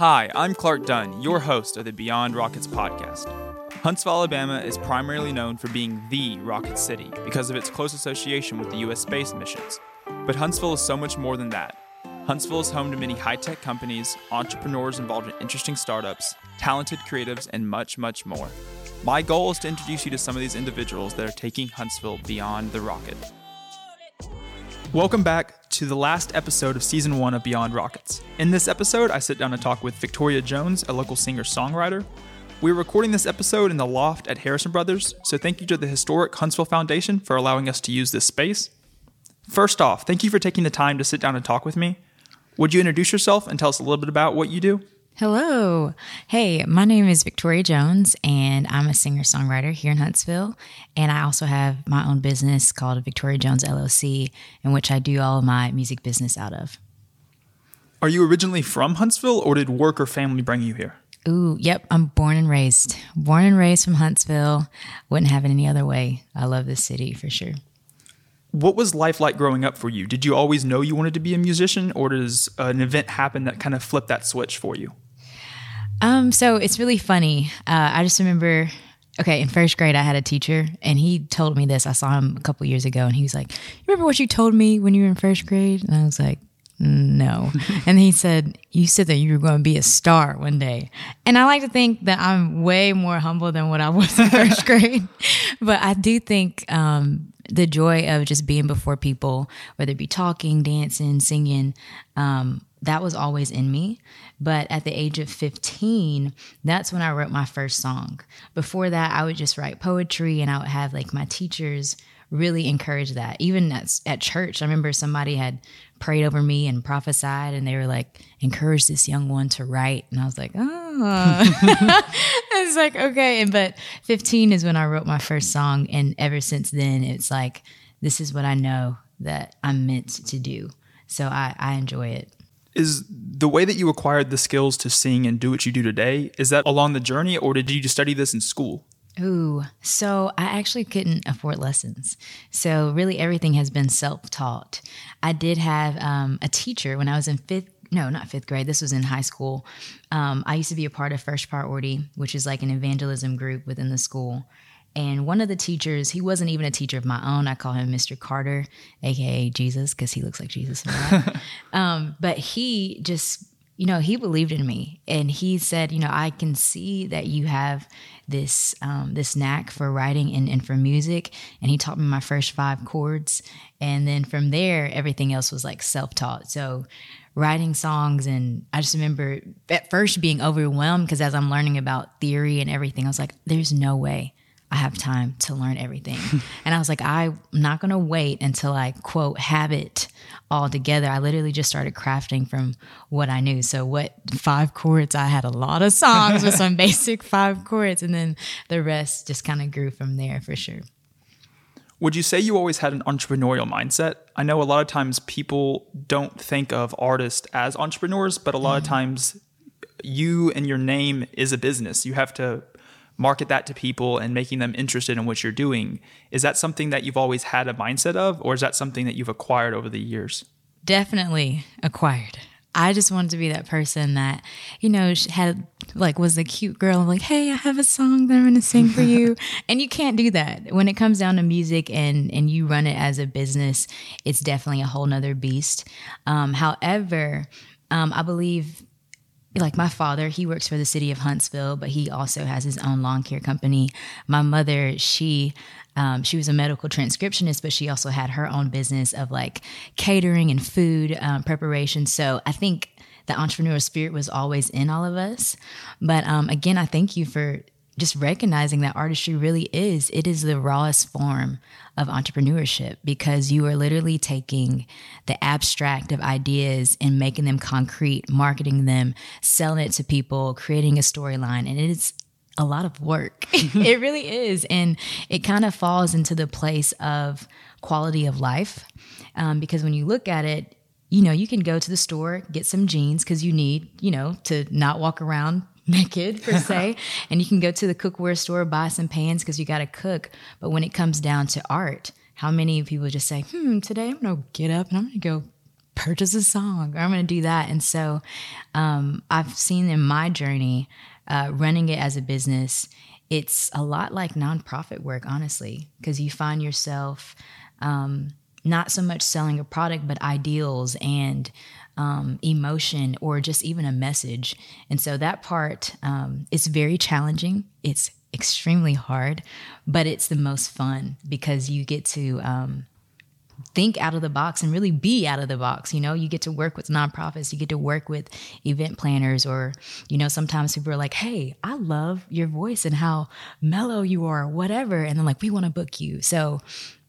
Hi, I'm Clark Dunn, your host of the Beyond Rockets podcast. Huntsville, Alabama is primarily known for being the rocket city because of its close association with the U.S. space missions. But Huntsville is so much more than that. Huntsville is home to many high tech companies, entrepreneurs involved in interesting startups, talented creatives, and much, much more. My goal is to introduce you to some of these individuals that are taking Huntsville beyond the rocket. Welcome back to the last episode of season one of Beyond Rockets. In this episode, I sit down and talk with Victoria Jones, a local singer songwriter. We're recording this episode in the loft at Harrison Brothers, so thank you to the historic Huntsville Foundation for allowing us to use this space. First off, thank you for taking the time to sit down and talk with me. Would you introduce yourself and tell us a little bit about what you do? Hello. Hey, my name is Victoria Jones, and I'm a singer songwriter here in Huntsville. And I also have my own business called Victoria Jones LLC, in which I do all of my music business out of. Are you originally from Huntsville, or did work or family bring you here? Ooh, yep. I'm born and raised. Born and raised from Huntsville. Wouldn't have it any other way. I love this city for sure. What was life like growing up for you? Did you always know you wanted to be a musician, or does an event happen that kind of flipped that switch for you? Um, so it's really funny. Uh, I just remember, okay, in first grade, I had a teacher, and he told me this. I saw him a couple years ago, and he was like, "You remember what you told me when you were in first grade?" And I was like, "No." and he said, "You said that you were going to be a star one day." And I like to think that I'm way more humble than what I was in first grade, but I do think um, the joy of just being before people, whether it be talking, dancing, singing. Um, that was always in me. But at the age of 15, that's when I wrote my first song. Before that, I would just write poetry and I would have like my teachers really encourage that. Even at, at church, I remember somebody had prayed over me and prophesied and they were like, encourage this young one to write. And I was like, oh, it's like, okay. And, but 15 is when I wrote my first song. And ever since then, it's like, this is what I know that I'm meant to do. So I, I enjoy it is the way that you acquired the skills to sing and do what you do today is that along the journey or did you just study this in school Ooh, so I actually couldn't afford lessons. So really everything has been self-taught. I did have um, a teacher when I was in fifth no, not fifth grade. This was in high school. Um, I used to be a part of First Priority, which is like an evangelism group within the school. And one of the teachers, he wasn't even a teacher of my own. I call him Mr. Carter, aka Jesus, because he looks like Jesus. um, but he just, you know, he believed in me, and he said, you know, I can see that you have this um, this knack for writing and, and for music. And he taught me my first five chords, and then from there, everything else was like self taught. So writing songs and I just remember at first being overwhelmed because as I'm learning about theory and everything, I was like, there's no way I have time to learn everything. and I was like, I'm not going to wait until I quote have it all together. I literally just started crafting from what I knew. So, what five chords? I had a lot of songs with some basic five chords, and then the rest just kind of grew from there for sure. Would you say you always had an entrepreneurial mindset? I know a lot of times people don't think of artists as entrepreneurs, but a lot mm. of times you and your name is a business. You have to market that to people and making them interested in what you're doing. Is that something that you've always had a mindset of, or is that something that you've acquired over the years? Definitely acquired. I just wanted to be that person that, you know, had like was a cute girl, like, hey, I have a song that I'm gonna sing for you. and you can't do that. When it comes down to music and and you run it as a business, it's definitely a whole nother beast. Um, however, um, I believe like my father, he works for the city of Huntsville, but he also has his own lawn care company. My mother, she um, she was a medical transcriptionist, but she also had her own business of like catering and food um, preparation. So I think the entrepreneurial spirit was always in all of us. But um, again, I thank you for just recognizing that artistry really is it is the rawest form of entrepreneurship because you are literally taking the abstract of ideas and making them concrete marketing them selling it to people creating a storyline and it is a lot of work. It really is and it kind of falls into the place of quality of life um, because when you look at it you know, you can go to the store, get some jeans because you need, you know, to not walk around naked per se. And you can go to the cookware store buy some pans because you got to cook. But when it comes down to art how many people just say hmm today i'm gonna get up and i'm gonna go purchase a song. Or I'm going to do that. And so um, I've seen in my journey uh, running it as a business, it's a lot like nonprofit work, honestly, because you find yourself um, not so much selling a product, but ideals and um, emotion or just even a message. And so that part um, is very challenging. It's extremely hard, but it's the most fun because you get to um, think out of the box and really be out of the box. You know, you get to work with nonprofits, you get to work with event planners, or, you know, sometimes people are like, hey, I love your voice and how mellow you are, whatever. And then, like, we want to book you. So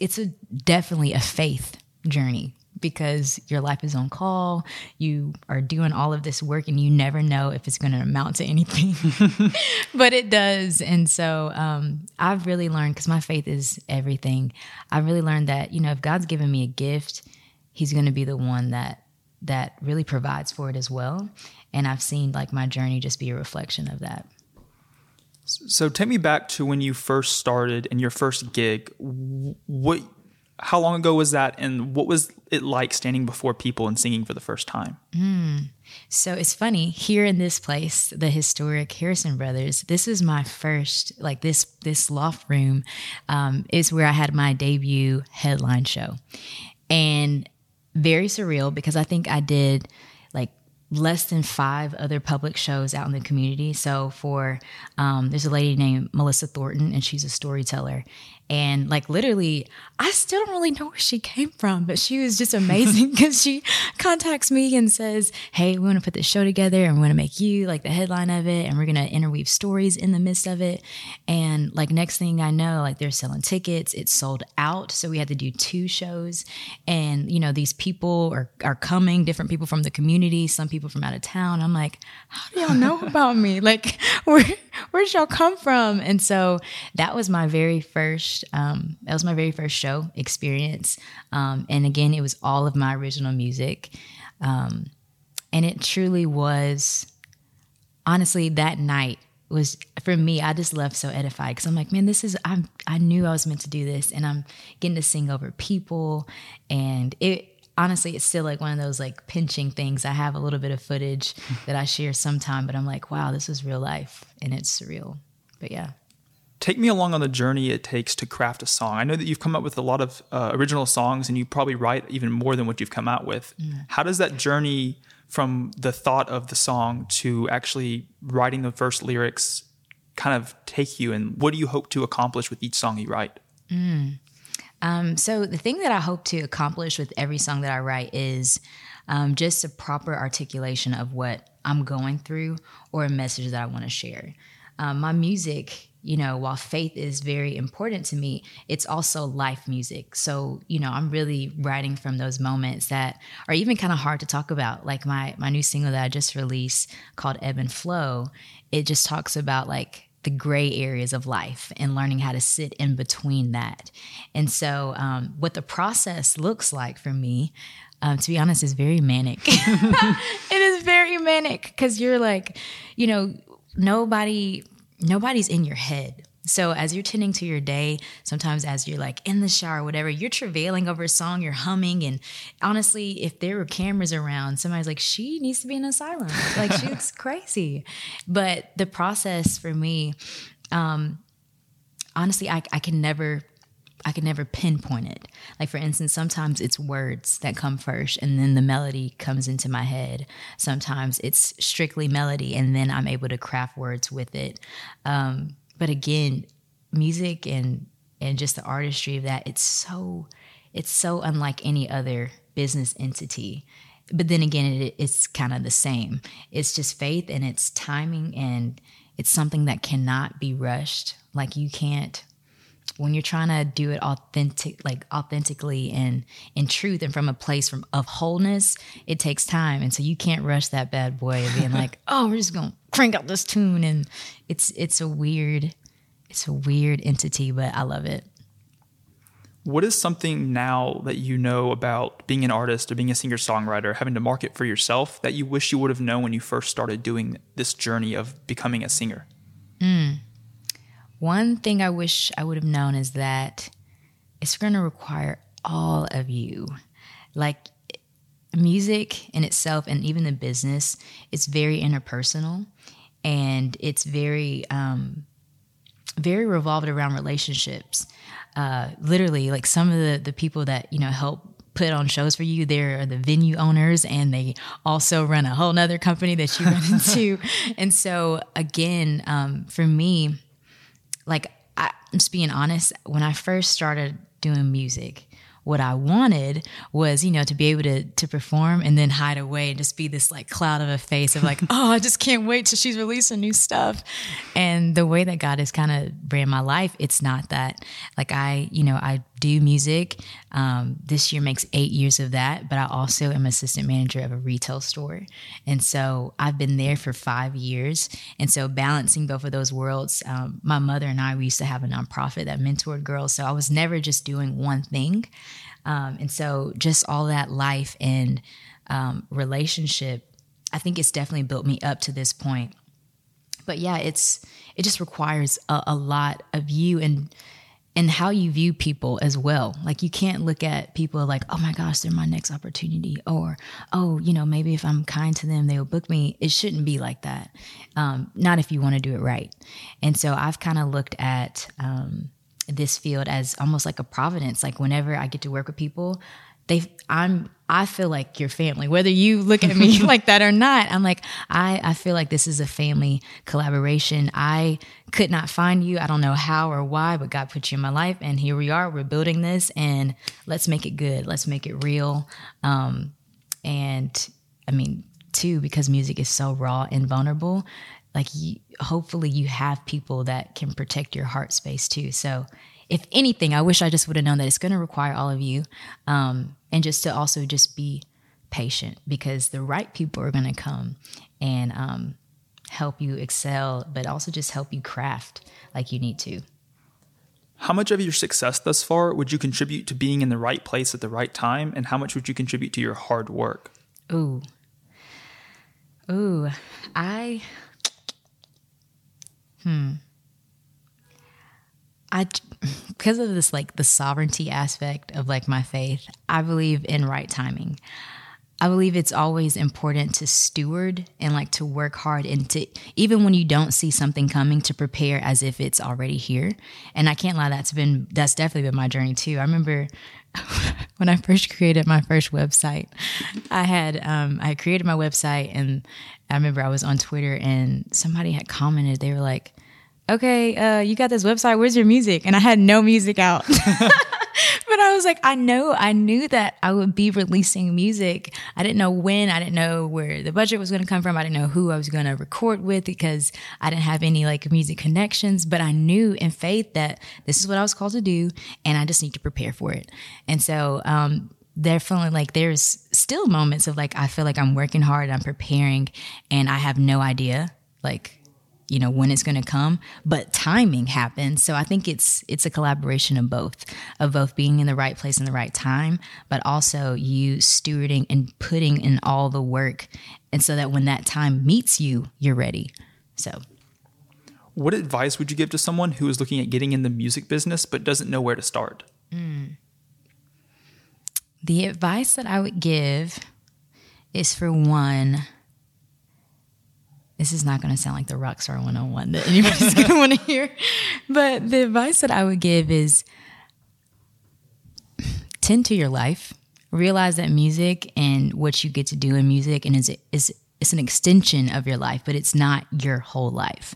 it's a definitely a faith journey because your life is on call. You are doing all of this work and you never know if it's going to amount to anything, but it does. And so um, I've really learned because my faith is everything. I've really learned that, you know, if God's given me a gift, He's going to be the one that that really provides for it as well. And I've seen like my journey just be a reflection of that. So take me back to when you first started and your first gig. What how long ago was that and what was it like standing before people and singing for the first time mm. so it's funny here in this place the historic harrison brothers this is my first like this this loft room um, is where i had my debut headline show and very surreal because i think i did like less than five other public shows out in the community. So for um, there's a lady named Melissa Thornton, and she's a storyteller, and like literally, I still don't really know where she came from, but she was just amazing because she contacts me and says, Hey, we want to put this show together and we want to make you like the headline of it. And we're going to interweave stories in the midst of it. And like next thing I know, like they're selling tickets. It's sold out. So we had to do two shows. And, you know, these people are, are coming, different people from the community, some people from out of town. I'm like, How do y'all know about me? Like, where, where'd y'all come from? And so that was my very first, um, that was my very first show experience. Um, and again, it was all of my original music. Um, and it truly was, honestly, that night was for me i just left so edified because i'm like man this is i'm i knew i was meant to do this and i'm getting to sing over people and it honestly, it's still like one of those like pinching things. I have a little bit of footage that I share sometime, but I'm like, wow, this is real life and it's surreal. But yeah. Take me along on the journey it takes to craft a song. I know that you've come up with a lot of uh, original songs and you probably write even more than what you've come out with. Mm. How does that journey from the thought of the song to actually writing the first lyrics kind of take you and what do you hope to accomplish with each song you write? Mm. Um, so the thing that I hope to accomplish with every song that I write is um, just a proper articulation of what I'm going through or a message that I want to share. Um, my music, you know, while faith is very important to me, it's also life music. So, you know, I'm really writing from those moments that are even kind of hard to talk about. Like my my new single that I just released called Ebb and Flow, it just talks about like the gray areas of life and learning how to sit in between that. And so, um, what the process looks like for me, um, to be honest, is very manic. it is very manic because you're like, you know, nobody, nobody's in your head. So as you're tending to your day, sometimes as you're like in the shower, whatever, you're travailing over a song, you're humming. And honestly, if there were cameras around, somebody's like, she needs to be in asylum. Like she's crazy. But the process for me, um, honestly, I, I can never I can never pinpoint it. Like for instance, sometimes it's words that come first and then the melody comes into my head. Sometimes it's strictly melody and then I'm able to craft words with it. Um, but again, music and and just the artistry of that, it's so it's so unlike any other business entity. But then again, it, it's kind of the same. It's just faith and it's timing and it's something that cannot be rushed. Like you can't when you're trying to do it authentic like authentically and in truth and from a place from of wholeness it takes time. And so you can't rush that bad boy of being like oh we're just gonna crank out this tune. And it's it's a weird it's a weird entity but i love it. What is something now that you know about being an artist or being a singer songwriter having to market for yourself that you wish you would have known when you first started doing this journey of becoming a singer? Mm. One thing I wish I would have known is that it's going to require all of you. Like music in itself and even the business, it's very interpersonal and it's very, um, very revolved around relationships. Uh, literally, like some of the, the people that, you know, help put on shows for you. They're the venue owners and they also run a whole nother company that you run into. And so again, um, for me, like I, I'm just being honest, when I first started doing music, what I wanted was, you know, to be able to to perform and then hide away and just be this like cloud of a face of like, oh, I just can't wait till she's releasing new stuff. And the way that God has kind of ran my life, it's not that. Like I, you know, I do music. Um, this year makes eight years of that, but I also am assistant manager of a retail store. And so I've been there for five years. And so balancing both of those worlds, um, my mother and I, we used to have a nonprofit that mentored girls. So I was never just doing one thing. Um, and so just all that life and um, relationship, I think it's definitely built me up to this point. But yeah, it's it just requires a, a lot of you and and how you view people as well. Like you can't look at people like, oh my gosh, they're my next opportunity, or oh, you know, maybe if I'm kind to them, they'll book me. It shouldn't be like that. Um, not if you want to do it right. And so I've kind of looked at um, this field as almost like a providence. Like whenever I get to work with people, they I'm I feel like your family. Whether you look at me like that or not, I'm like I I feel like this is a family collaboration. I could not find you. I don't know how or why, but God put you in my life, and here we are. We're building this, and let's make it good. Let's make it real. Um, and I mean, too, because music is so raw and vulnerable like hopefully you have people that can protect your heart space too so if anything i wish i just would have known that it's going to require all of you um, and just to also just be patient because the right people are going to come and um, help you excel but also just help you craft like you need to. How much of your success thus far would you contribute to being in the right place at the right time and how much would you contribute to your hard work? Ooh. Ooh i Hmm. I because of this like the sovereignty aspect of like my faith, I believe in right timing. I believe it's always important to steward and like to work hard and to even when you don't see something coming to prepare as if it's already here. And I can't lie, that's been that's definitely been my journey too. I remember when I first created my first website, I had um, I had created my website and I remember I was on Twitter and somebody had commented. They were like, okay, uh, you got this website. Where's your music? And I had no music out. but I was like, I know, I knew that I would be releasing music. I didn't know when, I didn't know where the budget was going to come from. I didn't know who I was going to record with because I didn't have any like music connections, but I knew in faith that this is what I was called to do and I just need to prepare for it. And so, um, definitely like there's still moments of like I feel like I'm working hard, I'm preparing, and I have no idea like you know when it's going to come but timing happens. So i think it's it's a collaboration of both of both being in the right place in the right time but also you stewarding and putting in all the work and so that when that time meets you you're ready. So. What advice would you give to someone who is looking at getting in the music business but doesn't know where to start? Mm. the advice that i would give is for one this is not going to sound like the Rockstar 101 that anybody's going to want to hear. But the advice that I would give is tend to your life. Realize that music and what you get to do in music and is is it's an extension of your life, but it's not your whole life.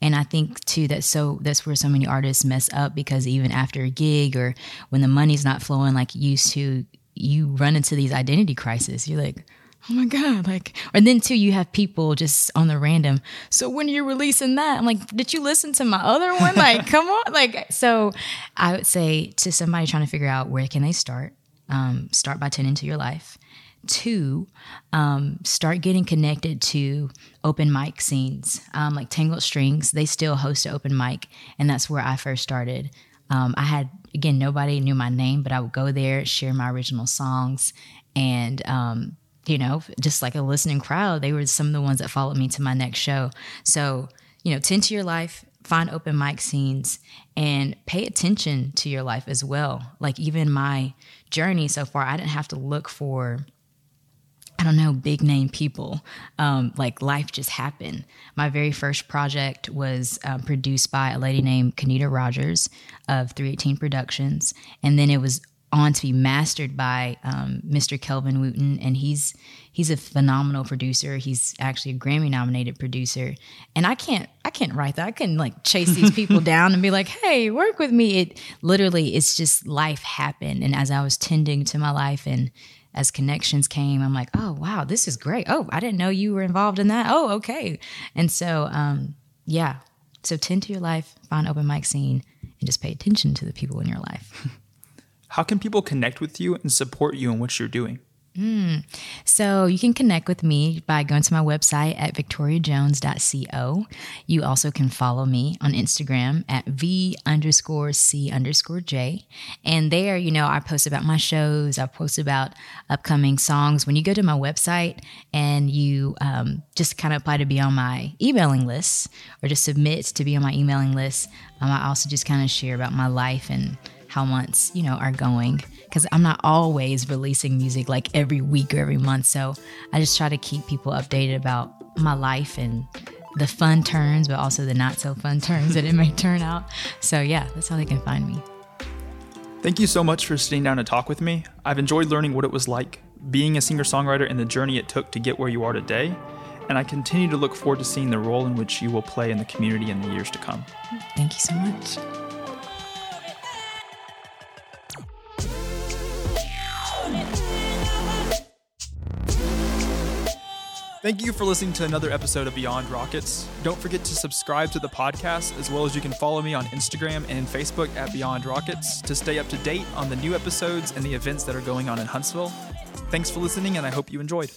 And I think too that so that's where so many artists mess up because even after a gig or when the money's not flowing like used to, you run into these identity crises. You're like, oh my god like and then too you have people just on the random. So when you're releasing that i'm like did you listen to my other one? Like come on like so i would say to somebody trying to figure out where can they start um, start by tending to your life. Two um, start getting connected to open mic scenes um, like tangled strings they still host an open mic and that's where i first started. Um, i had again nobody knew my name but i would go there share my original songs and um, you know, just like a listening crowd, they were some of the ones that followed me to my next show. So, you know, tend to your life, find open mic scenes, and pay attention to your life as well. Like, even my journey so far, I didn't have to look for I don't know, big name people. Um, like life just happened. My very first project was um, produced by a lady named Kanita Rogers of 318 Productions. And then it was on to be mastered by um, Mr. Kelvin Wooten, and he's he's a phenomenal producer. He's actually a Grammy nominated producer, and I can't I can't write that. I can like chase these people down and be like, "Hey, work with me." It literally it's just life happened, and as I was tending to my life and as connections came, I'm like, "Oh wow, this is great. Oh, I didn't know you were involved in that. Oh, okay." And so, um, yeah, so tend to your life, find open mic scene, and just pay attention to the people in your life. How can people connect with you and support you in what you're doing? Mm. So you can connect with me by going to my website at victoriajones.co. You also can follow me on Instagram at v underscore c underscore j. And there, you know, I post about my shows. I post about upcoming songs. When you go to my website and you um, just kind of apply to be on my emailing list or just submit to be on my emailing list, um, I also just kind of share about my life and how months, you know, are going because I'm not always releasing music like every week or every month. So I just try to keep people updated about my life and the fun turns, but also the not so fun turns that it may turn out. So yeah, that's how they can find me. Thank you so much for sitting down to talk with me. I've enjoyed learning what it was like being a singer songwriter and the journey it took to get where you are today. And I continue to look forward to seeing the role in which you will play in the community in the years to come. Thank you so much. Thank you for listening to another episode of Beyond Rockets. Don't forget to subscribe to the podcast, as well as you can follow me on Instagram and Facebook at Beyond Rockets to stay up to date on the new episodes and the events that are going on in Huntsville. Thanks for listening, and I hope you enjoyed.